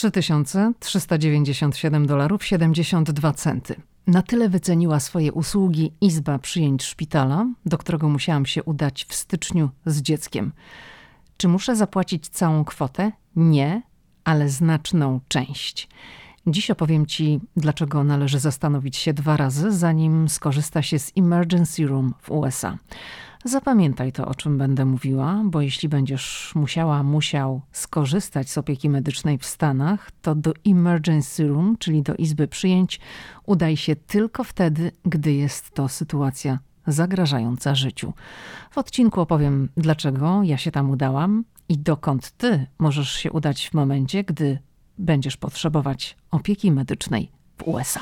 3397 dolarów 72 centy. Na tyle wyceniła swoje usługi Izba Przyjęć Szpitala, do którego musiałam się udać w styczniu z dzieckiem. Czy muszę zapłacić całą kwotę? Nie, ale znaczną część. Dziś opowiem Ci, dlaczego należy zastanowić się dwa razy, zanim skorzysta się z Emergency Room w USA. Zapamiętaj to, o czym będę mówiła, bo jeśli będziesz musiała, musiał skorzystać z opieki medycznej w Stanach, to do emergency room, czyli do izby przyjęć, udaj się tylko wtedy, gdy jest to sytuacja zagrażająca życiu. W odcinku opowiem, dlaczego ja się tam udałam i dokąd ty możesz się udać w momencie, gdy będziesz potrzebować opieki medycznej w USA.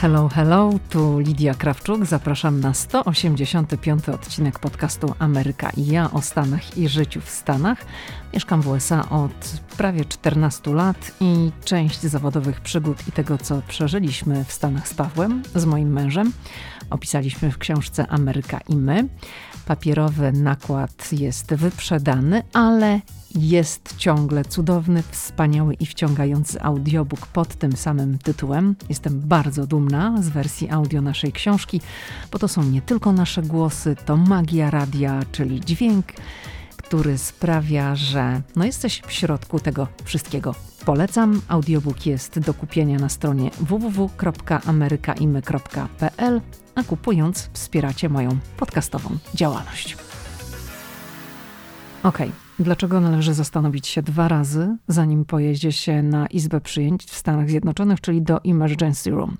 Hello, hello, tu Lidia Krawczuk. Zapraszam na 185 odcinek podcastu Ameryka i ja o Stanach i życiu w Stanach. Mieszkam w USA od prawie 14 lat i część zawodowych przygód i tego, co przeżyliśmy w Stanach z Pawłem, z moim mężem, opisaliśmy w książce Ameryka i my. Papierowy nakład jest wyprzedany, ale jest ciągle cudowny, wspaniały i wciągający audiobook pod tym samym tytułem. Jestem bardzo dumna z wersji audio naszej książki, bo to są nie tylko nasze głosy, to magia radia, czyli dźwięk, który sprawia, że no jesteś w środku tego wszystkiego. Polecam. Audiobook jest do kupienia na stronie www.amerykaimy.pl, a kupując wspieracie moją podcastową działalność. Okay. Dlaczego należy zastanowić się dwa razy, zanim pojedzie się na izbę przyjęć w Stanach Zjednoczonych, czyli do emergency room?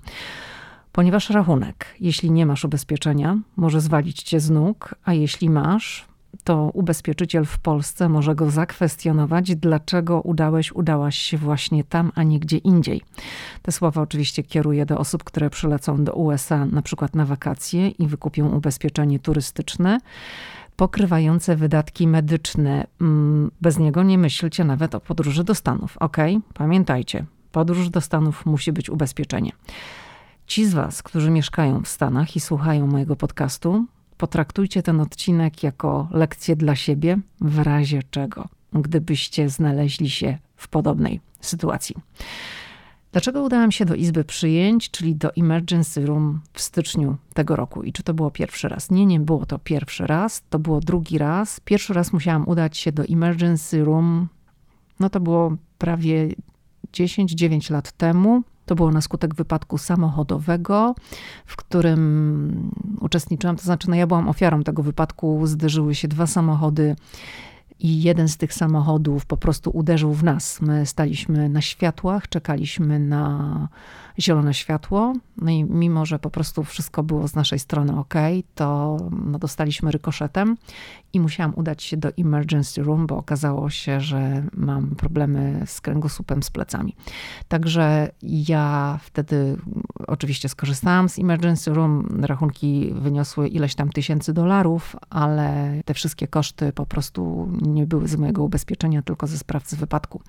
Ponieważ rachunek, jeśli nie masz ubezpieczenia, może zwalić cię z nóg, a jeśli masz, to ubezpieczyciel w Polsce może go zakwestionować, dlaczego udałeś, udałaś się właśnie tam, a nie gdzie indziej. Te słowa oczywiście kieruję do osób, które przylecą do USA na przykład na wakacje i wykupią ubezpieczenie turystyczne pokrywające wydatki medyczne. Mm, bez niego nie myślcie nawet o podróży do Stanów. Ok, pamiętajcie, podróż do Stanów musi być ubezpieczenie. Ci z Was, którzy mieszkają w Stanach i słuchają mojego podcastu, potraktujcie ten odcinek jako lekcję dla siebie, w razie czego, gdybyście znaleźli się w podobnej sytuacji. Dlaczego udałam się do Izby Przyjęć, czyli do Emergency Room w styczniu tego roku? I czy to było pierwszy raz? Nie, nie było to pierwszy raz, to było drugi raz. Pierwszy raz musiałam udać się do Emergency Room, no to było prawie 10-9 lat temu. To było na skutek wypadku samochodowego, w którym uczestniczyłam. To znaczy, no ja byłam ofiarą tego wypadku. Zderzyły się dwa samochody i jeden z tych samochodów po prostu uderzył w nas. My staliśmy na światłach, czekaliśmy na zielone światło. No i mimo, że po prostu wszystko było z naszej strony ok, to no, dostaliśmy rykoszetem i musiałam udać się do emergency room, bo okazało się, że mam problemy z kręgosłupem, z plecami. Także ja wtedy oczywiście skorzystałam z emergency room. Rachunki wyniosły ileś tam tysięcy dolarów, ale te wszystkie koszty po prostu nie były z mojego ubezpieczenia, tylko ze sprawcy wypadku,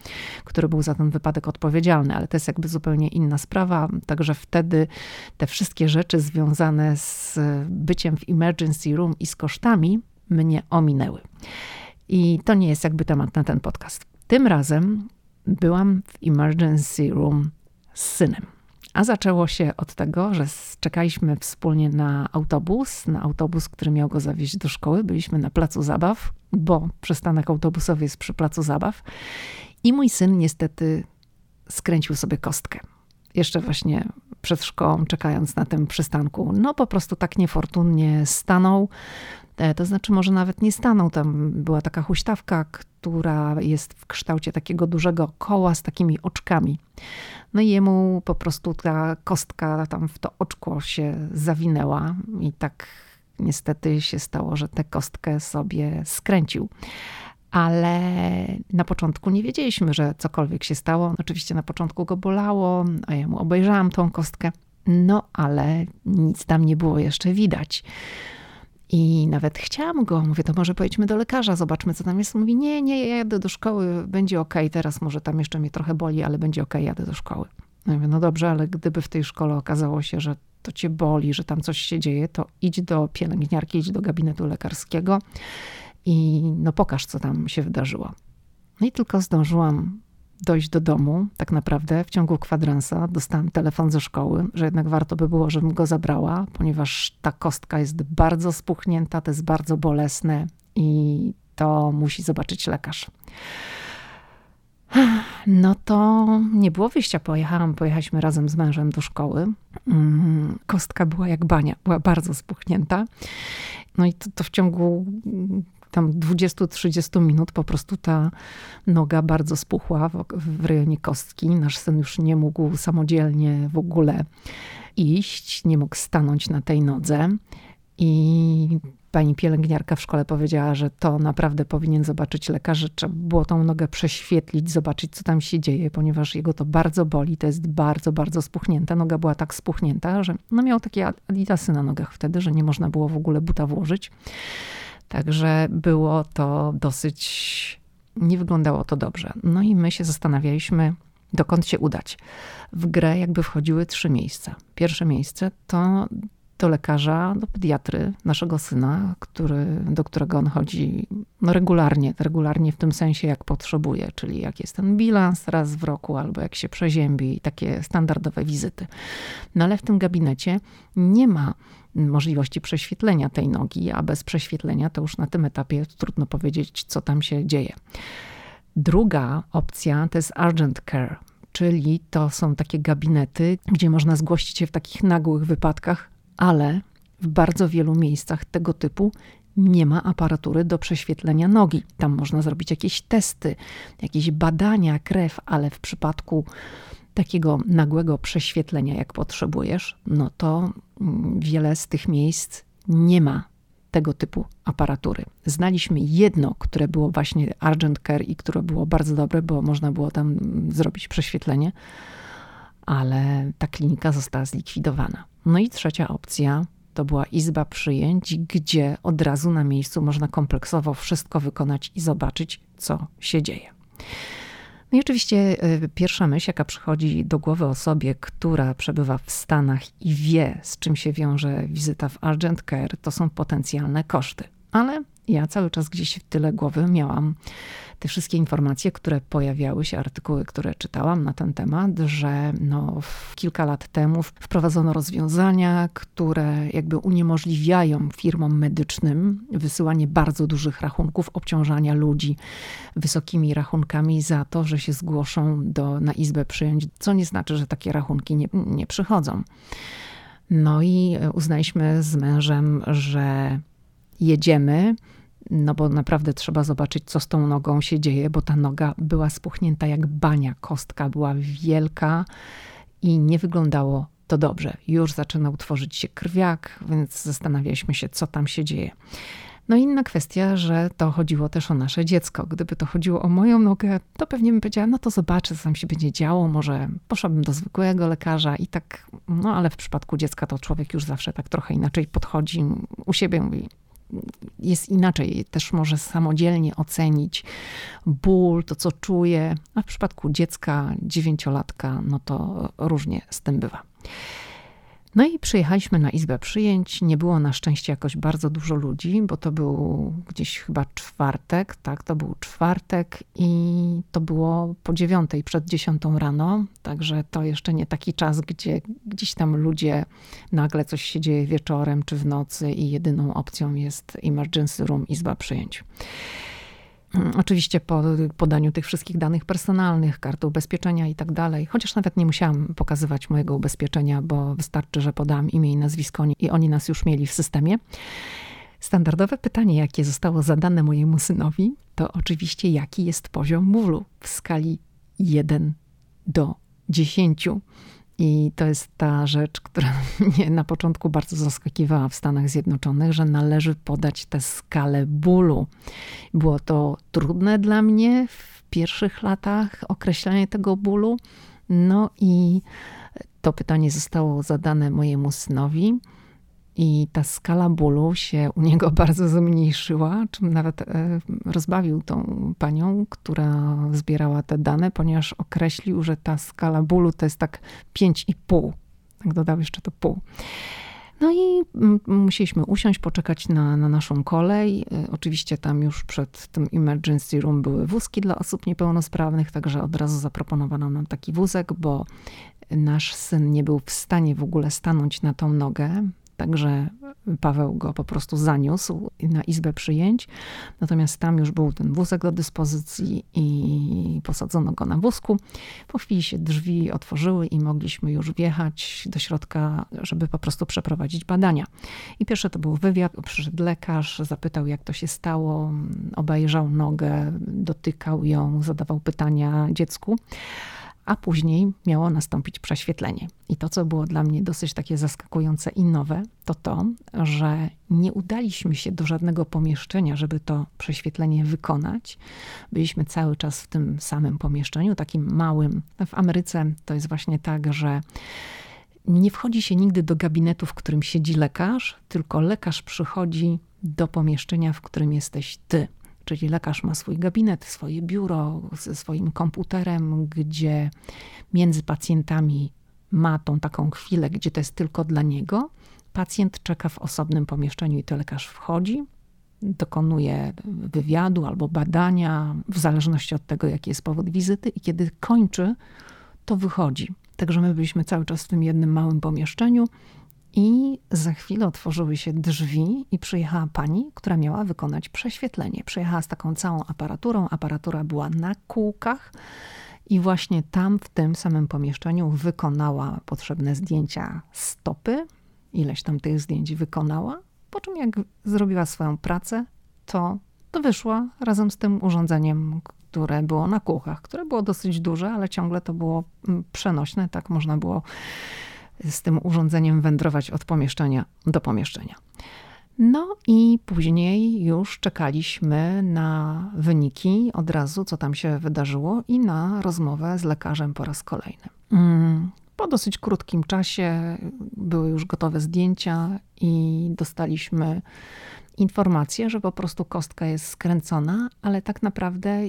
który był za ten wypadek odpowiedzialny, ale to jest jakby zupełnie inna sprawa. Także wtedy te wszystkie rzeczy związane z byciem w emergency room i z kosztami mnie ominęły. I to nie jest jakby temat na ten podcast. Tym razem byłam w emergency room z synem. A zaczęło się od tego, że czekaliśmy wspólnie na autobus, na autobus, który miał go zawieźć do szkoły. Byliśmy na placu zabaw, bo przystanek autobusowy jest przy placu zabaw. I mój syn niestety skręcił sobie kostkę. Jeszcze właśnie przed szkołą, czekając na tym przystanku. No po prostu tak niefortunnie stanął. E, to znaczy, może nawet nie stanął. Tam była taka huśtawka, która jest w kształcie takiego dużego koła z takimi oczkami. No i jemu po prostu ta kostka tam w to oczko się zawinęła i tak niestety się stało, że tę kostkę sobie skręcił. Ale na początku nie wiedzieliśmy, że cokolwiek się stało. Oczywiście na początku go bolało, a ja mu obejrzałam tą kostkę. No ale nic tam nie było jeszcze widać. I nawet chciałam go, mówię, to może pojedźmy do lekarza, zobaczmy, co tam jest. Mówi, nie, nie, ja jadę do szkoły, będzie ok, teraz może tam jeszcze mnie trochę boli, ale będzie ok, jadę do szkoły. No, mówię, no dobrze, ale gdyby w tej szkole okazało się, że to cię boli, że tam coś się dzieje, to idź do pielęgniarki, idź do gabinetu lekarskiego i no pokaż, co tam się wydarzyło. No i tylko zdążyłam dojść do domu, tak naprawdę w ciągu kwadransa dostałam telefon ze szkoły, że jednak warto by było, żebym go zabrała, ponieważ ta kostka jest bardzo spuchnięta, to jest bardzo bolesne i to musi zobaczyć lekarz. No to nie było wyjścia. Pojechałam, pojechaliśmy razem z mężem do szkoły. Mm, kostka była jak bania, była bardzo spuchnięta. No i to, to w ciągu tam 20-30 minut po prostu ta noga bardzo spuchła w, w rejonie kostki. Nasz syn już nie mógł samodzielnie w ogóle iść, nie mógł stanąć na tej nodze. I pani pielęgniarka w szkole powiedziała, że to naprawdę powinien zobaczyć lekarz, że trzeba było tą nogę prześwietlić, zobaczyć, co tam się dzieje, ponieważ jego to bardzo boli, to jest bardzo, bardzo spuchnięta. Noga była tak spuchnięta, że no miał takie adidasy na nogach wtedy, że nie można było w ogóle buta włożyć. Także było to dosyć, nie wyglądało to dobrze. No i my się zastanawialiśmy, dokąd się udać. W grę jakby wchodziły trzy miejsca. Pierwsze miejsce to do lekarza, do pediatry naszego syna, który, do którego on chodzi no regularnie, regularnie w tym sensie jak potrzebuje, czyli jak jest ten bilans raz w roku albo jak się przeziębi, takie standardowe wizyty. No ale w tym gabinecie nie ma możliwości prześwietlenia tej nogi, a bez prześwietlenia to już na tym etapie trudno powiedzieć, co tam się dzieje. Druga opcja to jest urgent care, czyli to są takie gabinety, gdzie można zgłosić się w takich nagłych wypadkach, ale w bardzo wielu miejscach tego typu nie ma aparatury do prześwietlenia nogi. Tam można zrobić jakieś testy, jakieś badania, krew, ale w przypadku takiego nagłego prześwietlenia, jak potrzebujesz, no to mm, wiele z tych miejsc nie ma tego typu aparatury. Znaliśmy jedno, które było właśnie Argent Care i które było bardzo dobre, bo można było tam mm, zrobić prześwietlenie, ale ta klinika została zlikwidowana. No i trzecia opcja to była izba przyjęć, gdzie od razu na miejscu można kompleksowo wszystko wykonać i zobaczyć, co się dzieje. No i oczywiście y, pierwsza myśl, jaka przychodzi do głowy osobie, która przebywa w Stanach i wie, z czym się wiąże wizyta w Argent Care, to są potencjalne koszty. Ale ja cały czas gdzieś w tyle głowy miałam te wszystkie informacje, które pojawiały się, artykuły, które czytałam na ten temat, że no, kilka lat temu wprowadzono rozwiązania, które jakby uniemożliwiają firmom medycznym wysyłanie bardzo dużych rachunków, obciążania ludzi wysokimi rachunkami za to, że się zgłoszą do, na izbę przyjąć, co nie znaczy, że takie rachunki nie, nie przychodzą. No i uznaliśmy z mężem, że jedziemy no bo naprawdę trzeba zobaczyć, co z tą nogą się dzieje, bo ta noga była spuchnięta jak bania, kostka była wielka i nie wyglądało to dobrze. Już zaczynał tworzyć się krwiak, więc zastanawialiśmy się, co tam się dzieje. No inna kwestia, że to chodziło też o nasze dziecko. Gdyby to chodziło o moją nogę, to pewnie bym powiedziała, no to zobaczę, co tam się będzie działo, może poszłabym do zwykłego lekarza i tak, no ale w przypadku dziecka to człowiek już zawsze tak trochę inaczej podchodzi u siebie, mówi, jest inaczej, też może samodzielnie ocenić ból, to co czuje, a w przypadku dziecka, dziewięciolatka, no to różnie z tym bywa. No i przyjechaliśmy na izbę przyjęć. Nie było na szczęście jakoś bardzo dużo ludzi, bo to był gdzieś chyba czwartek, tak, to był czwartek i to było po dziewiątej, przed dziesiątą rano, także to jeszcze nie taki czas, gdzie gdzieś tam ludzie, nagle coś się dzieje wieczorem czy w nocy i jedyną opcją jest emergency room, izba przyjęć. Mm, oczywiście po podaniu tych wszystkich danych personalnych, karty ubezpieczenia i tak dalej, chociaż nawet nie musiałam pokazywać mojego ubezpieczenia, bo wystarczy, że podam imię i nazwisko i oni nas już mieli w systemie. Standardowe pytanie, jakie zostało zadane mojemu synowi, to oczywiście jaki jest poziom bólu w skali 1 do 10. I to jest ta rzecz, która mnie na początku bardzo zaskakiwała w Stanach Zjednoczonych, że należy podać tę skalę bólu. Było to trudne dla mnie w pierwszych latach określanie tego bólu. No i to pytanie zostało zadane mojemu synowi. I ta skala bólu się u niego bardzo zmniejszyła, czym nawet e, rozbawił tą panią, która zbierała te dane, ponieważ określił, że ta skala bólu to jest tak 5,5. Tak dodał jeszcze to pół. No i musieliśmy usiąść, poczekać na, na naszą kolej. Y, oczywiście tam już przed tym emergency room były wózki dla osób niepełnosprawnych, także od razu zaproponowano nam taki wózek, bo nasz syn nie był w stanie w ogóle stanąć na tą nogę. Także Paweł go po prostu zaniósł na izbę przyjęć. Natomiast tam już był ten wózek do dyspozycji i posadzono go na wózku. Po chwili się drzwi otworzyły i mogliśmy już wjechać do środka, żeby po prostu przeprowadzić badania. I pierwsze to był wywiad. Przyszedł lekarz, zapytał, jak to się stało, obejrzał nogę, dotykał ją, zadawał pytania dziecku a później miało nastąpić prześwietlenie. I to, co było dla mnie dosyć takie zaskakujące i nowe, to to, że nie udaliśmy się do żadnego pomieszczenia, żeby to prześwietlenie wykonać. Byliśmy cały czas w tym samym pomieszczeniu, takim małym. W Ameryce to jest właśnie tak, że nie wchodzi się nigdy do gabinetu, w którym siedzi lekarz, tylko lekarz przychodzi do pomieszczenia, w którym jesteś ty. Czyli lekarz ma swój gabinet, swoje biuro ze swoim komputerem, gdzie między pacjentami ma tą taką chwilę, gdzie to jest tylko dla niego. Pacjent czeka w osobnym pomieszczeniu i to lekarz wchodzi, dokonuje wywiadu albo badania, w zależności od tego, jaki jest powód wizyty, i kiedy kończy, to wychodzi. Także my byliśmy cały czas w tym jednym małym pomieszczeniu. I za chwilę otworzyły się drzwi i przyjechała pani, która miała wykonać prześwietlenie. Przyjechała z taką całą aparaturą. Aparatura była na kółkach. I właśnie tam, w tym samym pomieszczeniu, wykonała potrzebne zdjęcia stopy. Ileś tam tych zdjęć wykonała. Po czym, jak zrobiła swoją pracę, to, to wyszła razem z tym urządzeniem, które było na kółkach, które było dosyć duże, ale ciągle to było mm, przenośne. Tak można było z tym urządzeniem wędrować od pomieszczenia do pomieszczenia. No i później już czekaliśmy na wyniki od razu, co tam się wydarzyło, i na rozmowę z lekarzem po raz kolejny. Mm, po dosyć krótkim czasie były już gotowe zdjęcia i dostaliśmy informację, że po prostu kostka jest skręcona, ale tak naprawdę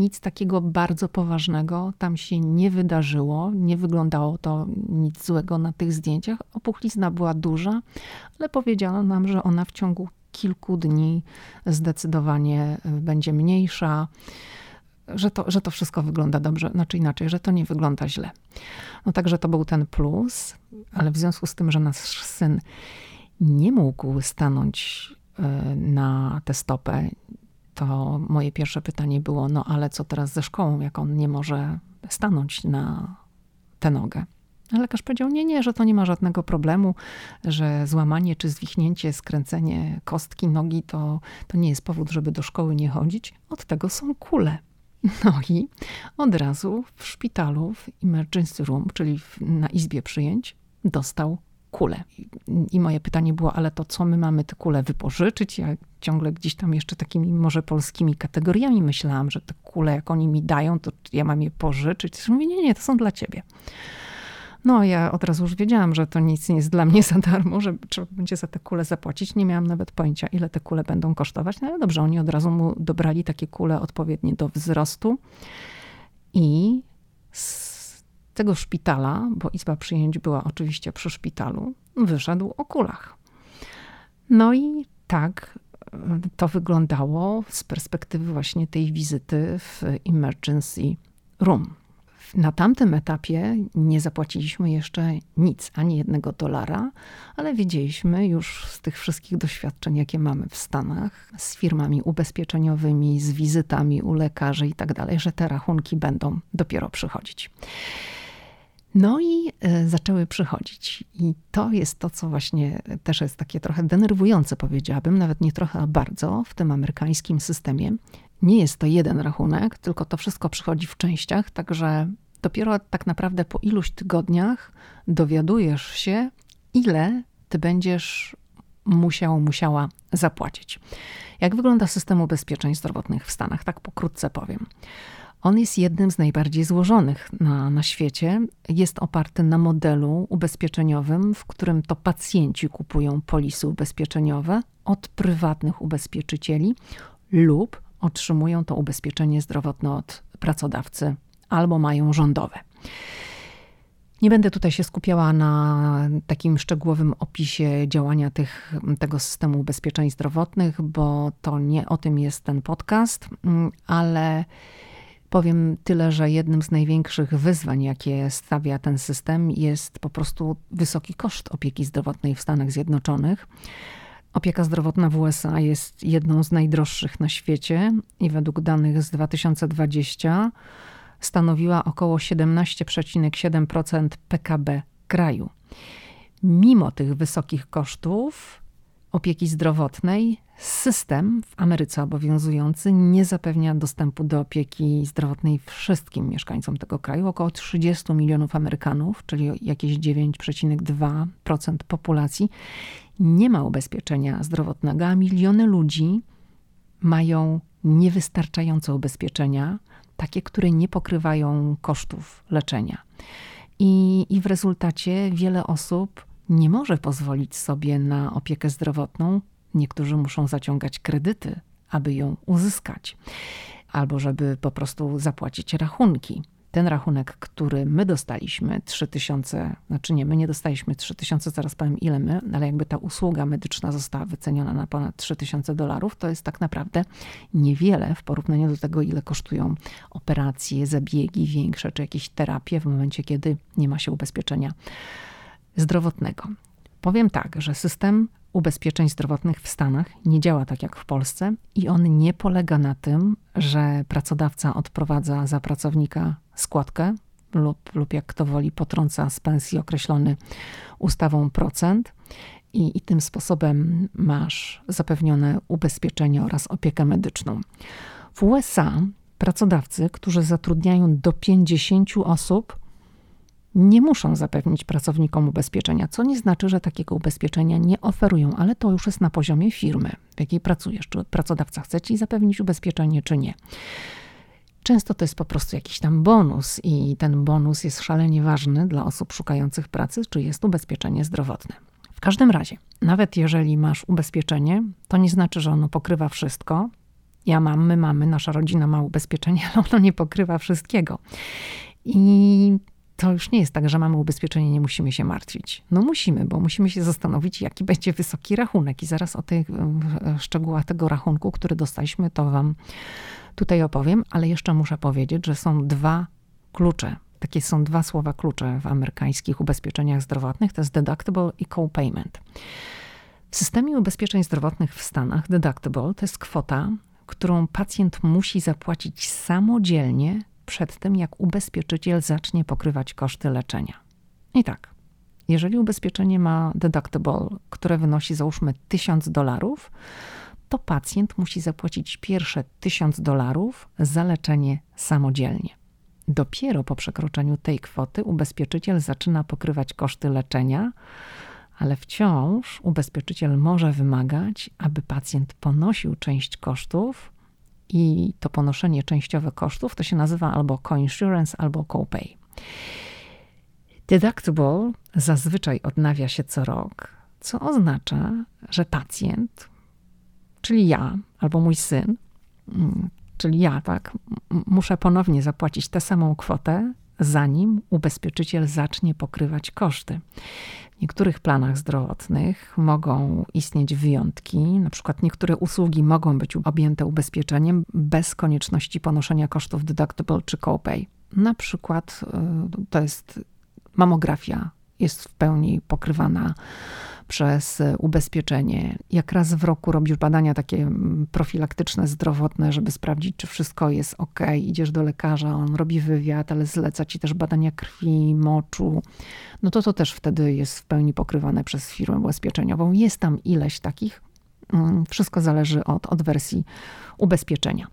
nic takiego bardzo poważnego tam się nie wydarzyło. Nie wyglądało to nic złego na tych zdjęciach. Opuchlizna była duża, ale powiedziano nam, że ona w ciągu kilku dni zdecydowanie będzie mniejsza. Że to, że to wszystko wygląda dobrze, znaczy inaczej, że to nie wygląda źle. No także to był ten plus, ale w związku z tym, że nasz syn nie mógł stanąć e, na tę stopę, to moje pierwsze pytanie było: No, ale co teraz ze szkołą, jak on nie może stanąć na tę nogę? A lekarz powiedział: Nie, nie, że to nie ma żadnego problemu, że złamanie czy zwichnięcie, skręcenie kostki nogi to, to nie jest powód, żeby do szkoły nie chodzić. Od tego są kule. No i od razu w szpitalu, w emergency room, czyli na izbie przyjęć, dostał kule. I moje pytanie było, ale to co my mamy te kule wypożyczyć? Ja ciągle gdzieś tam jeszcze takimi może polskimi kategoriami myślałam, że te kule jak oni mi dają, to ja mam je pożyczyć. Mówię, nie, nie, to są dla ciebie. No, ja od razu już wiedziałam, że to nic nie jest dla mnie za darmo, że trzeba będzie za te kule zapłacić. Nie miałam nawet pojęcia, ile te kule będą kosztować. No ale dobrze, oni od razu mu dobrali takie kule odpowiednie do wzrostu. I tego szpitala, bo izba przyjęć była oczywiście przy szpitalu, wyszedł o kulach. No i tak e, to wyglądało z perspektywy właśnie tej wizyty w emergency room. Na tamtym etapie nie zapłaciliśmy jeszcze nic, ani jednego dolara, ale wiedzieliśmy już z tych wszystkich doświadczeń, jakie mamy w Stanach, z firmami ubezpieczeniowymi, z wizytami u lekarzy i tak dalej, że te rachunki będą dopiero przychodzić. No i e, zaczęły przychodzić. I to jest to, co właśnie też jest takie trochę denerwujące, powiedziałabym, nawet nie trochę, a bardzo w tym amerykańskim systemie. Nie jest to jeden rachunek, tylko to wszystko przychodzi w częściach, także dopiero tak naprawdę po iluś tygodniach dowiadujesz się, ile ty będziesz musiał, musiała zapłacić. Jak wygląda system ubezpieczeń zdrowotnych w Stanach? Tak pokrótce powiem. On jest jednym z najbardziej złożonych na, na świecie. Jest oparty na modelu ubezpieczeniowym, w którym to pacjenci kupują polisy ubezpieczeniowe od prywatnych ubezpieczycieli lub otrzymują to ubezpieczenie zdrowotne od pracodawcy albo mają rządowe. Nie będę tutaj się skupiała na takim szczegółowym opisie działania tych, tego systemu ubezpieczeń zdrowotnych, bo to nie o tym jest ten podcast, mm, ale powiem tyle, że jednym z największych wyzwań, jakie stawia ten system, jest po prostu wysoki koszt opieki zdrowotnej w Stanach Zjednoczonych. Opieka zdrowotna w USA jest jedną z najdroższych na świecie i według danych z 2020 stanowiła około 17,7% PKB kraju. Mimo tych wysokich kosztów opieki zdrowotnej, system w Ameryce obowiązujący nie zapewnia dostępu do opieki zdrowotnej wszystkim mieszkańcom tego kraju. Około 30 milionów Amerykanów, czyli jakieś 9,2% populacji, nie ma ubezpieczenia zdrowotnego, a miliony ludzi mają niewystarczające ubezpieczenia, takie, które nie pokrywają kosztów leczenia. I, I w rezultacie wiele osób nie może pozwolić sobie na opiekę zdrowotną. Niektórzy muszą zaciągać kredyty, aby ją uzyskać, albo żeby po prostu zapłacić rachunki ten rachunek, który my dostaliśmy, 3000, znaczy nie, my nie dostaliśmy 3000, zaraz powiem ile my, ale jakby ta usługa medyczna została wyceniona na ponad 3000 dolarów, to jest tak naprawdę niewiele w porównaniu do tego, ile kosztują operacje, zabiegi większe, czy jakieś terapie w momencie, kiedy nie ma się ubezpieczenia zdrowotnego. Powiem tak, że system ubezpieczeń zdrowotnych w Stanach nie działa tak jak w Polsce i on nie polega na tym, że pracodawca odprowadza za pracownika składkę lub, lub jak kto woli, potrąca z pensji określony ustawą procent. I, I tym sposobem masz zapewnione ubezpieczenie oraz opiekę medyczną. W USA pracodawcy, którzy zatrudniają do 50 osób, nie muszą zapewnić pracownikom ubezpieczenia, co nie znaczy, że takiego ubezpieczenia nie oferują, ale to już jest na poziomie firmy, w jakiej pracujesz. Czy pracodawca chce ci zapewnić ubezpieczenie, czy nie. Często to jest po prostu jakiś tam bonus, i ten bonus jest szalenie ważny dla osób szukających pracy, czy jest ubezpieczenie zdrowotne. W każdym razie, nawet jeżeli masz ubezpieczenie, to nie znaczy, że ono pokrywa wszystko. Ja mam, my mamy, nasza rodzina ma ubezpieczenie, ale ono nie pokrywa wszystkiego. I to już nie jest tak, że mamy ubezpieczenie, nie musimy się martwić. No musimy, bo musimy się zastanowić, jaki będzie wysoki rachunek. I zaraz o tych e, szczegółach tego rachunku, który dostaliśmy, to wam tutaj opowiem, ale jeszcze muszę powiedzieć, że są dwa klucze. Takie są dwa słowa klucze w amerykańskich ubezpieczeniach zdrowotnych, to jest deductible i co-payment. W systemie ubezpieczeń zdrowotnych w Stanach deductible to jest kwota, którą pacjent musi zapłacić samodzielnie przed tym, jak ubezpieczyciel zacznie pokrywać koszty leczenia. I tak, jeżeli ubezpieczenie ma deductible, które wynosi załóżmy 1000 dolarów, to pacjent musi zapłacić pierwsze 1000 dolarów za leczenie samodzielnie. Dopiero po przekroczeniu tej kwoty ubezpieczyciel zaczyna pokrywać koszty leczenia, ale wciąż ubezpieczyciel może wymagać, aby pacjent ponosił część kosztów i to ponoszenie częściowe kosztów to się nazywa albo co-insurance, albo co-pay. Deductible zazwyczaj odnawia się co rok, co oznacza, że pacjent, czyli ja albo mój syn, mm, czyli ja, tak, muszę ponownie zapłacić tę samą kwotę, zanim ubezpieczyciel zacznie pokrywać koszty. W niektórych planach zdrowotnych mogą istnieć wyjątki, na przykład niektóre usługi mogą być objęte ubezpieczeniem bez konieczności ponoszenia kosztów deductible czy copay. Na przykład y, to jest mamografia jest w pełni pokrywana przez ubezpieczenie. Jak raz w roku robisz badania takie mm, profilaktyczne, zdrowotne, żeby sprawdzić, czy wszystko jest ok, idziesz do lekarza, on robi wywiad, ale zleca ci też badania krwi, moczu, no to to też wtedy jest w pełni pokrywane przez firmę ubezpieczeniową. Jest tam ileś takich. Mm, wszystko zależy od, od wersji ubezpieczenia.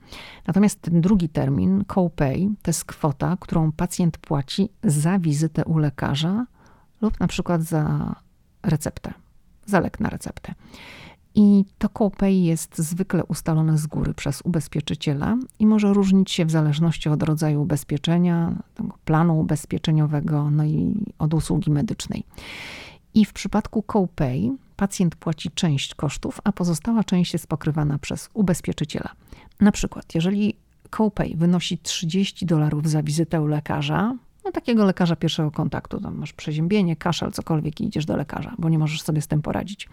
Natomiast ten drugi termin, copay, to jest kwota, którą pacjent płaci za wizytę u lekarza lub na przykład za receptę za lek na receptę. I to copay jest zwykle ustalone z góry przez ubezpieczyciela i może różnić się w zależności od rodzaju ubezpieczenia, planu ubezpieczeniowego, no i od usługi medycznej. I w przypadku copay pacjent płaci część kosztów, a pozostała część jest pokrywana przez ubezpieczyciela. Na przykład, jeżeli copay wynosi 30 dolarów za wizytę u lekarza, no takiego lekarza pierwszego kontaktu. Tam masz przeziębienie, kaszel, cokolwiek i idziesz do lekarza, bo nie możesz sobie z tym poradzić.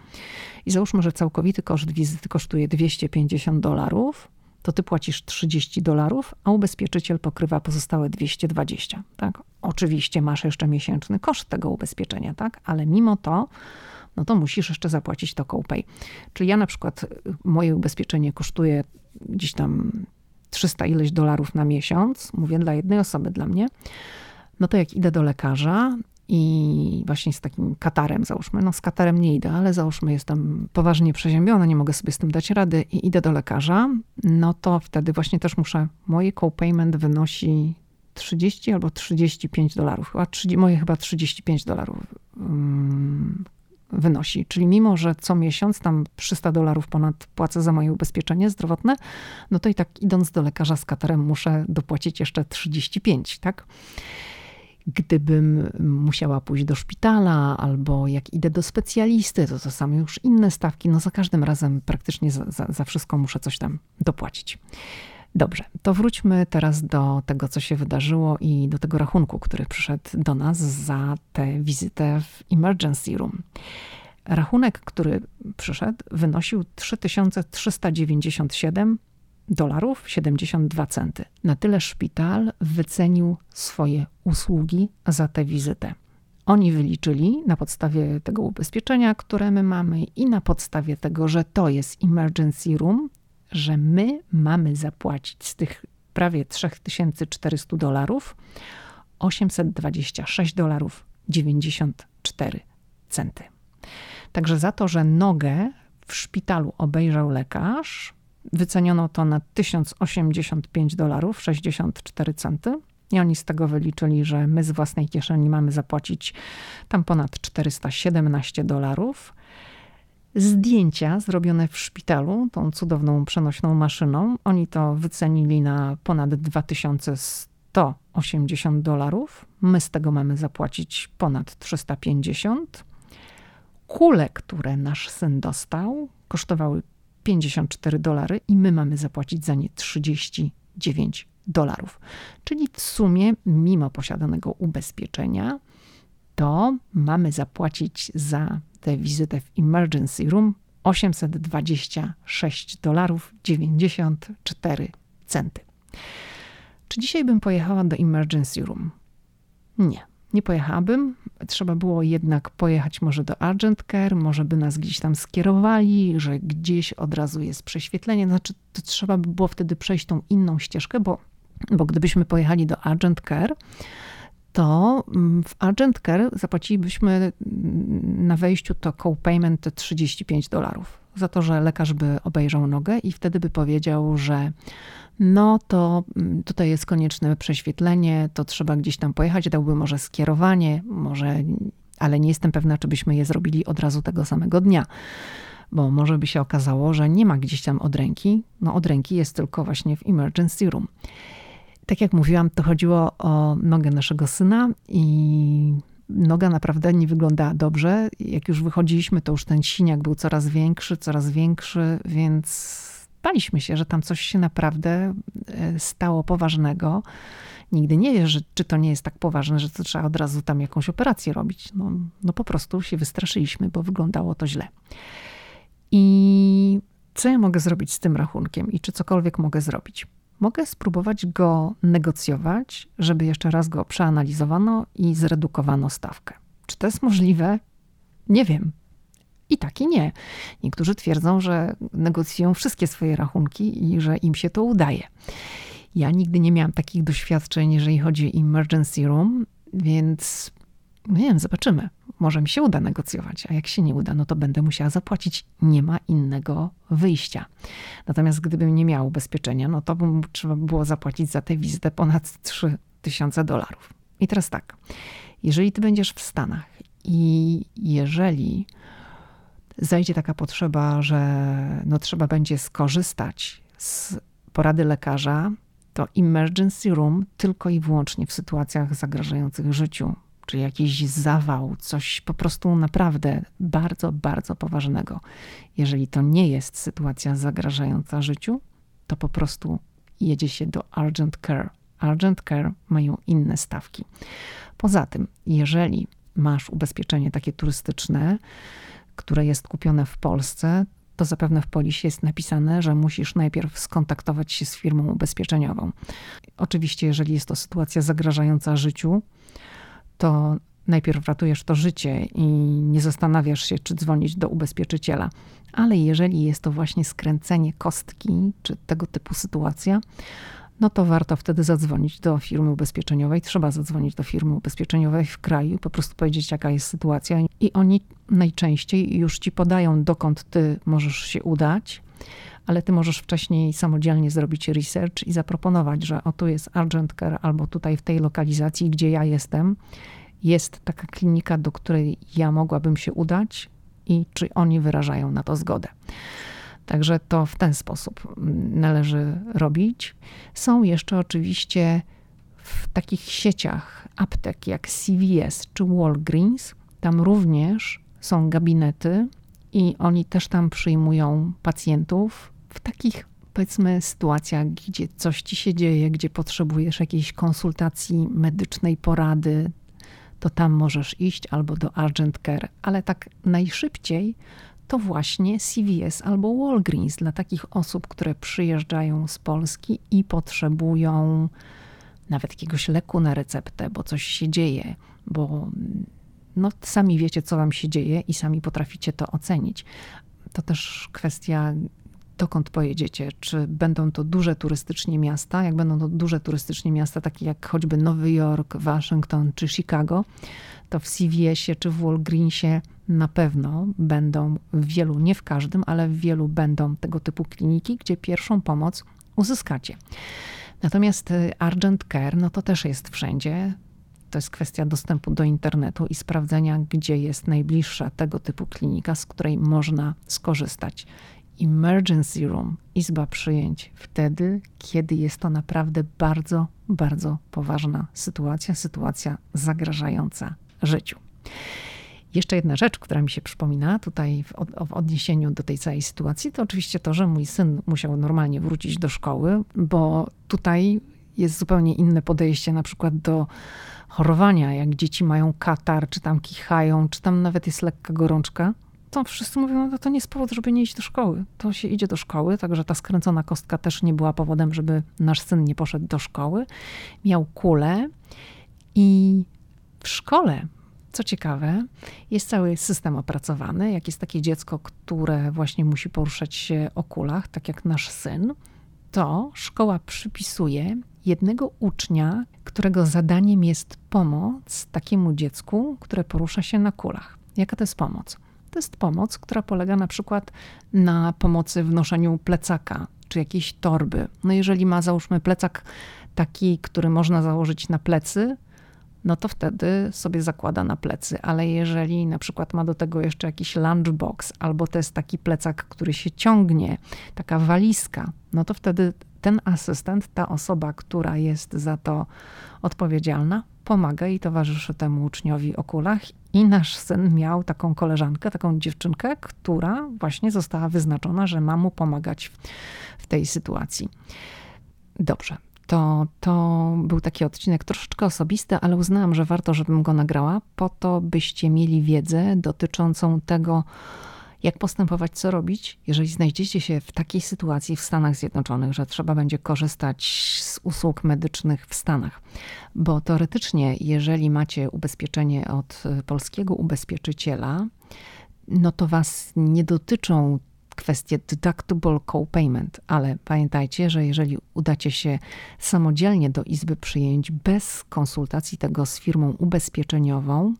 I załóżmy, że całkowity koszt wizyty kosztuje 250 dolarów, to ty płacisz 30 dolarów, a ubezpieczyciel pokrywa pozostałe 220. Tak? Oczywiście masz jeszcze miesięczny koszt tego ubezpieczenia, tak? ale mimo to, no to musisz jeszcze zapłacić to copay. Czyli ja na przykład, y, moje ubezpieczenie kosztuje gdzieś tam 300 ileś dolarów na miesiąc, mówię dla jednej osoby, dla mnie, no to jak idę do lekarza i właśnie z takim katarem, załóżmy, no z katarem nie idę, ale załóżmy jestem poważnie przeziębiona, nie mogę sobie z tym dać rady i idę do lekarza, no to wtedy właśnie też muszę, moje co-payment wynosi 30 albo 35 dolarów, chyba 30, moje chyba 35 dolarów um, wynosi. Czyli mimo, że co miesiąc tam 300 dolarów ponad płacę za moje ubezpieczenie zdrowotne, no to i tak idąc do lekarza z katarem muszę dopłacić jeszcze 35, tak? Gdybym musiała pójść do szpitala, albo jak idę do specjalisty, to to są już inne stawki. No za każdym razem praktycznie za, za, za wszystko muszę coś tam dopłacić. Dobrze, to wróćmy teraz do tego, co się wydarzyło i do tego rachunku, który przyszedł do nas za tę wizytę w emergency room. Rachunek, który przyszedł, wynosił 3397 dolarów 72 centy. Na tyle szpital wycenił swoje usługi za tę wizytę. Oni wyliczyli na podstawie tego ubezpieczenia, które my mamy, i na podstawie tego, że to jest emergency room, że my mamy zapłacić z tych prawie 3400 dolarów 826 dolarów 94 centy. Także za to, że nogę w szpitalu obejrzał lekarz, wyceniono to na 1085 dolarów 64 centy. I oni z tego wyliczyli, że my z własnej kieszeni mamy zapłacić tam ponad 417 dolarów zdjęcia zrobione w szpitalu, tą cudowną przenośną maszyną. Oni to wycenili na ponad 2180 dolarów. My z tego mamy zapłacić ponad 350. Kule, które nasz syn dostał, kosztowały 54 dolary i my mamy zapłacić za nie 39 dolarów. Czyli w sumie, mimo posiadanego ubezpieczenia, to mamy zapłacić za tę wizytę w emergency room 826 dolarów 94 centy. Czy dzisiaj bym pojechała do emergency room? Nie, nie pojechałabym. Trzeba było jednak pojechać może do Argent Care, może by nas gdzieś tam skierowali, że gdzieś od razu jest prześwietlenie. Znaczy, to trzeba by było wtedy przejść tą inną ścieżkę, bo, bo gdybyśmy pojechali do Argent Care, to mm, w Argent Care zapłacilibyśmy mm, na wejściu to co-payment 35 dolarów za to, że lekarz by obejrzał nogę i wtedy by powiedział, że no to mm, tutaj jest konieczne prześwietlenie, to trzeba gdzieś tam pojechać, dałby może skierowanie, może, ale nie jestem pewna, czy byśmy je zrobili od razu tego samego dnia bo może by się okazało, że nie ma gdzieś tam od ręki. No od ręki jest tylko właśnie w emergency room. Tak jak mówiłam, to chodziło o nogę naszego syna i noga naprawdę nie wyglądała dobrze. Jak już wychodziliśmy, to już ten siniak był coraz większy, coraz większy, więc baliśmy się, że tam coś się naprawdę e, stało poważnego. Nigdy nie wiesz, czy to nie jest tak poważne, że to trzeba od razu tam jakąś operację robić. No, no po prostu się wystraszyliśmy, bo wyglądało to źle. I co ja mogę zrobić z tym rachunkiem i czy cokolwiek mogę zrobić? mogę spróbować go negocjować, żeby jeszcze raz go przeanalizowano i zredukowano stawkę. Czy to jest możliwe? Nie wiem. I tak i nie. Niektórzy twierdzą, że negocjują wszystkie swoje rachunki i że im się to udaje. Ja nigdy nie miałam takich doświadczeń, jeżeli chodzi o emergency room, więc no nie wiem, zobaczymy. Może mi się uda negocjować, a jak się nie uda, no to będę musiała zapłacić. Nie ma innego wyjścia. Natomiast gdybym nie miała ubezpieczenia, no to bym, trzeba było zapłacić za tę wizytę ponad 3000 dolarów. I teraz tak, jeżeli ty będziesz w Stanach i jeżeli zajdzie taka potrzeba, że no trzeba będzie skorzystać z porady lekarza, to emergency room tylko i wyłącznie w sytuacjach zagrażających życiu czy jakiś zawał, coś po prostu naprawdę bardzo, bardzo poważnego. Jeżeli to nie jest sytuacja zagrażająca życiu, to po prostu jedzie się do Argent Care Argent Care mają inne stawki. Poza tym, jeżeli masz ubezpieczenie takie turystyczne, które jest kupione w Polsce, to zapewne w polisie jest napisane, że musisz najpierw skontaktować się z firmą ubezpieczeniową. Oczywiście, jeżeli jest to sytuacja zagrażająca życiu, to najpierw ratujesz to życie i nie zastanawiasz się, czy dzwonić do ubezpieczyciela. Ale jeżeli jest to właśnie skręcenie kostki, czy tego typu sytuacja, no to warto wtedy zadzwonić do firmy ubezpieczeniowej. Trzeba zadzwonić do firmy ubezpieczeniowej w kraju, po prostu powiedzieć, jaka jest sytuacja. I oni najczęściej już ci podają, dokąd ty możesz się udać, ale ty możesz wcześniej samodzielnie zrobić research i zaproponować, że o tu jest Argent Care, albo tutaj w tej lokalizacji, gdzie ja jestem, jest taka klinika, do której ja mogłabym się udać i czy oni wyrażają na to zgodę. Także to w ten sposób mm, należy robić. Są jeszcze oczywiście w takich sieciach aptek jak CVS czy Walgreens, tam również są gabinety i oni też tam przyjmują pacjentów w takich powiedzmy sytuacjach, gdzie coś ci się dzieje, gdzie potrzebujesz jakiejś konsultacji medycznej, porady, to tam możesz iść albo do Argent Care, ale tak najszybciej to właśnie CVS albo Walgreens dla takich osób, które przyjeżdżają z Polski i potrzebują nawet jakiegoś leku na receptę, bo coś się dzieje, bo no, sami wiecie, co wam się dzieje i sami potraficie to ocenić. To też kwestia dokąd pojedziecie, czy będą to duże turystycznie miasta, jak będą to duże turystycznie miasta, takie jak choćby Nowy Jork, Waszyngton czy Chicago, to w CVS-ie czy w Walgreensie na pewno będą w wielu, nie w każdym, ale w wielu będą tego typu kliniki, gdzie pierwszą pomoc uzyskacie. Natomiast y, Argent Care, no to też jest wszędzie. To jest kwestia dostępu do internetu i sprawdzenia, gdzie jest najbliższa tego typu klinika, z której można skorzystać emergency room, izba przyjęć, wtedy, kiedy jest to naprawdę bardzo, bardzo poważna sytuacja, sytuacja zagrażająca życiu. Jeszcze jedna rzecz, która mi się przypomina tutaj w, od, w, odniesieniu do tej całej sytuacji, to oczywiście to, że mój syn musiał normalnie wrócić do szkoły, bo tutaj jest zupełnie inne podejście na przykład do chorowania, jak dzieci mają katar, czy tam kichają, czy tam nawet jest lekka gorączka to wszyscy mówią, no to nie jest powód, żeby nie iść do szkoły. To się idzie do szkoły, także ta skręcona kostka też nie była powodem, żeby nasz syn nie poszedł do szkoły. Miał kulę i w szkole, co ciekawe, jest cały system opracowany. Jak jest takie dziecko, które właśnie musi poruszać się o kulach, tak jak nasz syn, to szkoła przypisuje jednego ucznia, którego zadaniem jest pomoc takiemu dziecku, które porusza się na kulach. Jaka to jest pomoc? To jest pomoc, która polega na przykład na pomocy w noszeniu plecaka czy jakiejś torby. No jeżeli ma, załóżmy, plecak taki, który można założyć na plecy, no to wtedy sobie zakłada na plecy. Ale jeżeli na przykład ma do tego jeszcze jakiś lunchbox, albo to jest taki plecak, który się ciągnie, taka walizka, no to wtedy ten asystent, ta osoba, która jest za to odpowiedzialna, pomaga i towarzyszy temu uczniowi o kulach. I nasz syn miał taką koleżankę, taką dziewczynkę, która właśnie została wyznaczona, że ma mu pomagać w, w tej sytuacji. Dobrze, to, to był taki odcinek troszeczkę osobisty, ale uznałam, że warto, żebym go nagrała, po to byście mieli wiedzę dotyczącą tego, jak postępować, co robić, jeżeli znajdziecie się w takiej sytuacji w Stanach Zjednoczonych, że trzeba będzie korzystać z usług medycznych w Stanach. Bo teoretycznie, jeżeli macie ubezpieczenie od polskiego ubezpieczyciela, no to was nie dotyczą kwestie deductible co-payment, ale pamiętajcie, że jeżeli udacie się samodzielnie do izby przyjęć bez konsultacji tego z firmą ubezpieczeniową,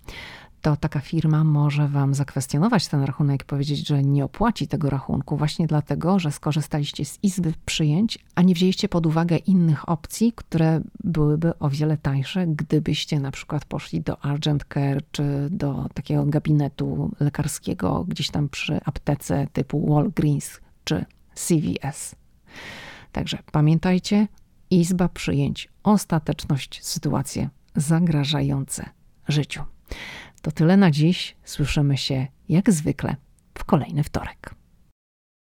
to taka firma może Wam zakwestionować ten rachunek i powiedzieć, że nie opłaci tego rachunku właśnie dlatego, że skorzystaliście z izby przyjęć, a nie wzięliście pod uwagę innych opcji, które byłyby o wiele tańsze, gdybyście na przykład poszli do Argent Care czy do takiego gabinetu lekarskiego gdzieś tam przy aptece typu Walgreens czy CVS. Także pamiętajcie, izba przyjęć, ostateczność, sytuacje zagrażające życiu. To tyle na dziś. Słyszymy się jak zwykle w kolejny wtorek.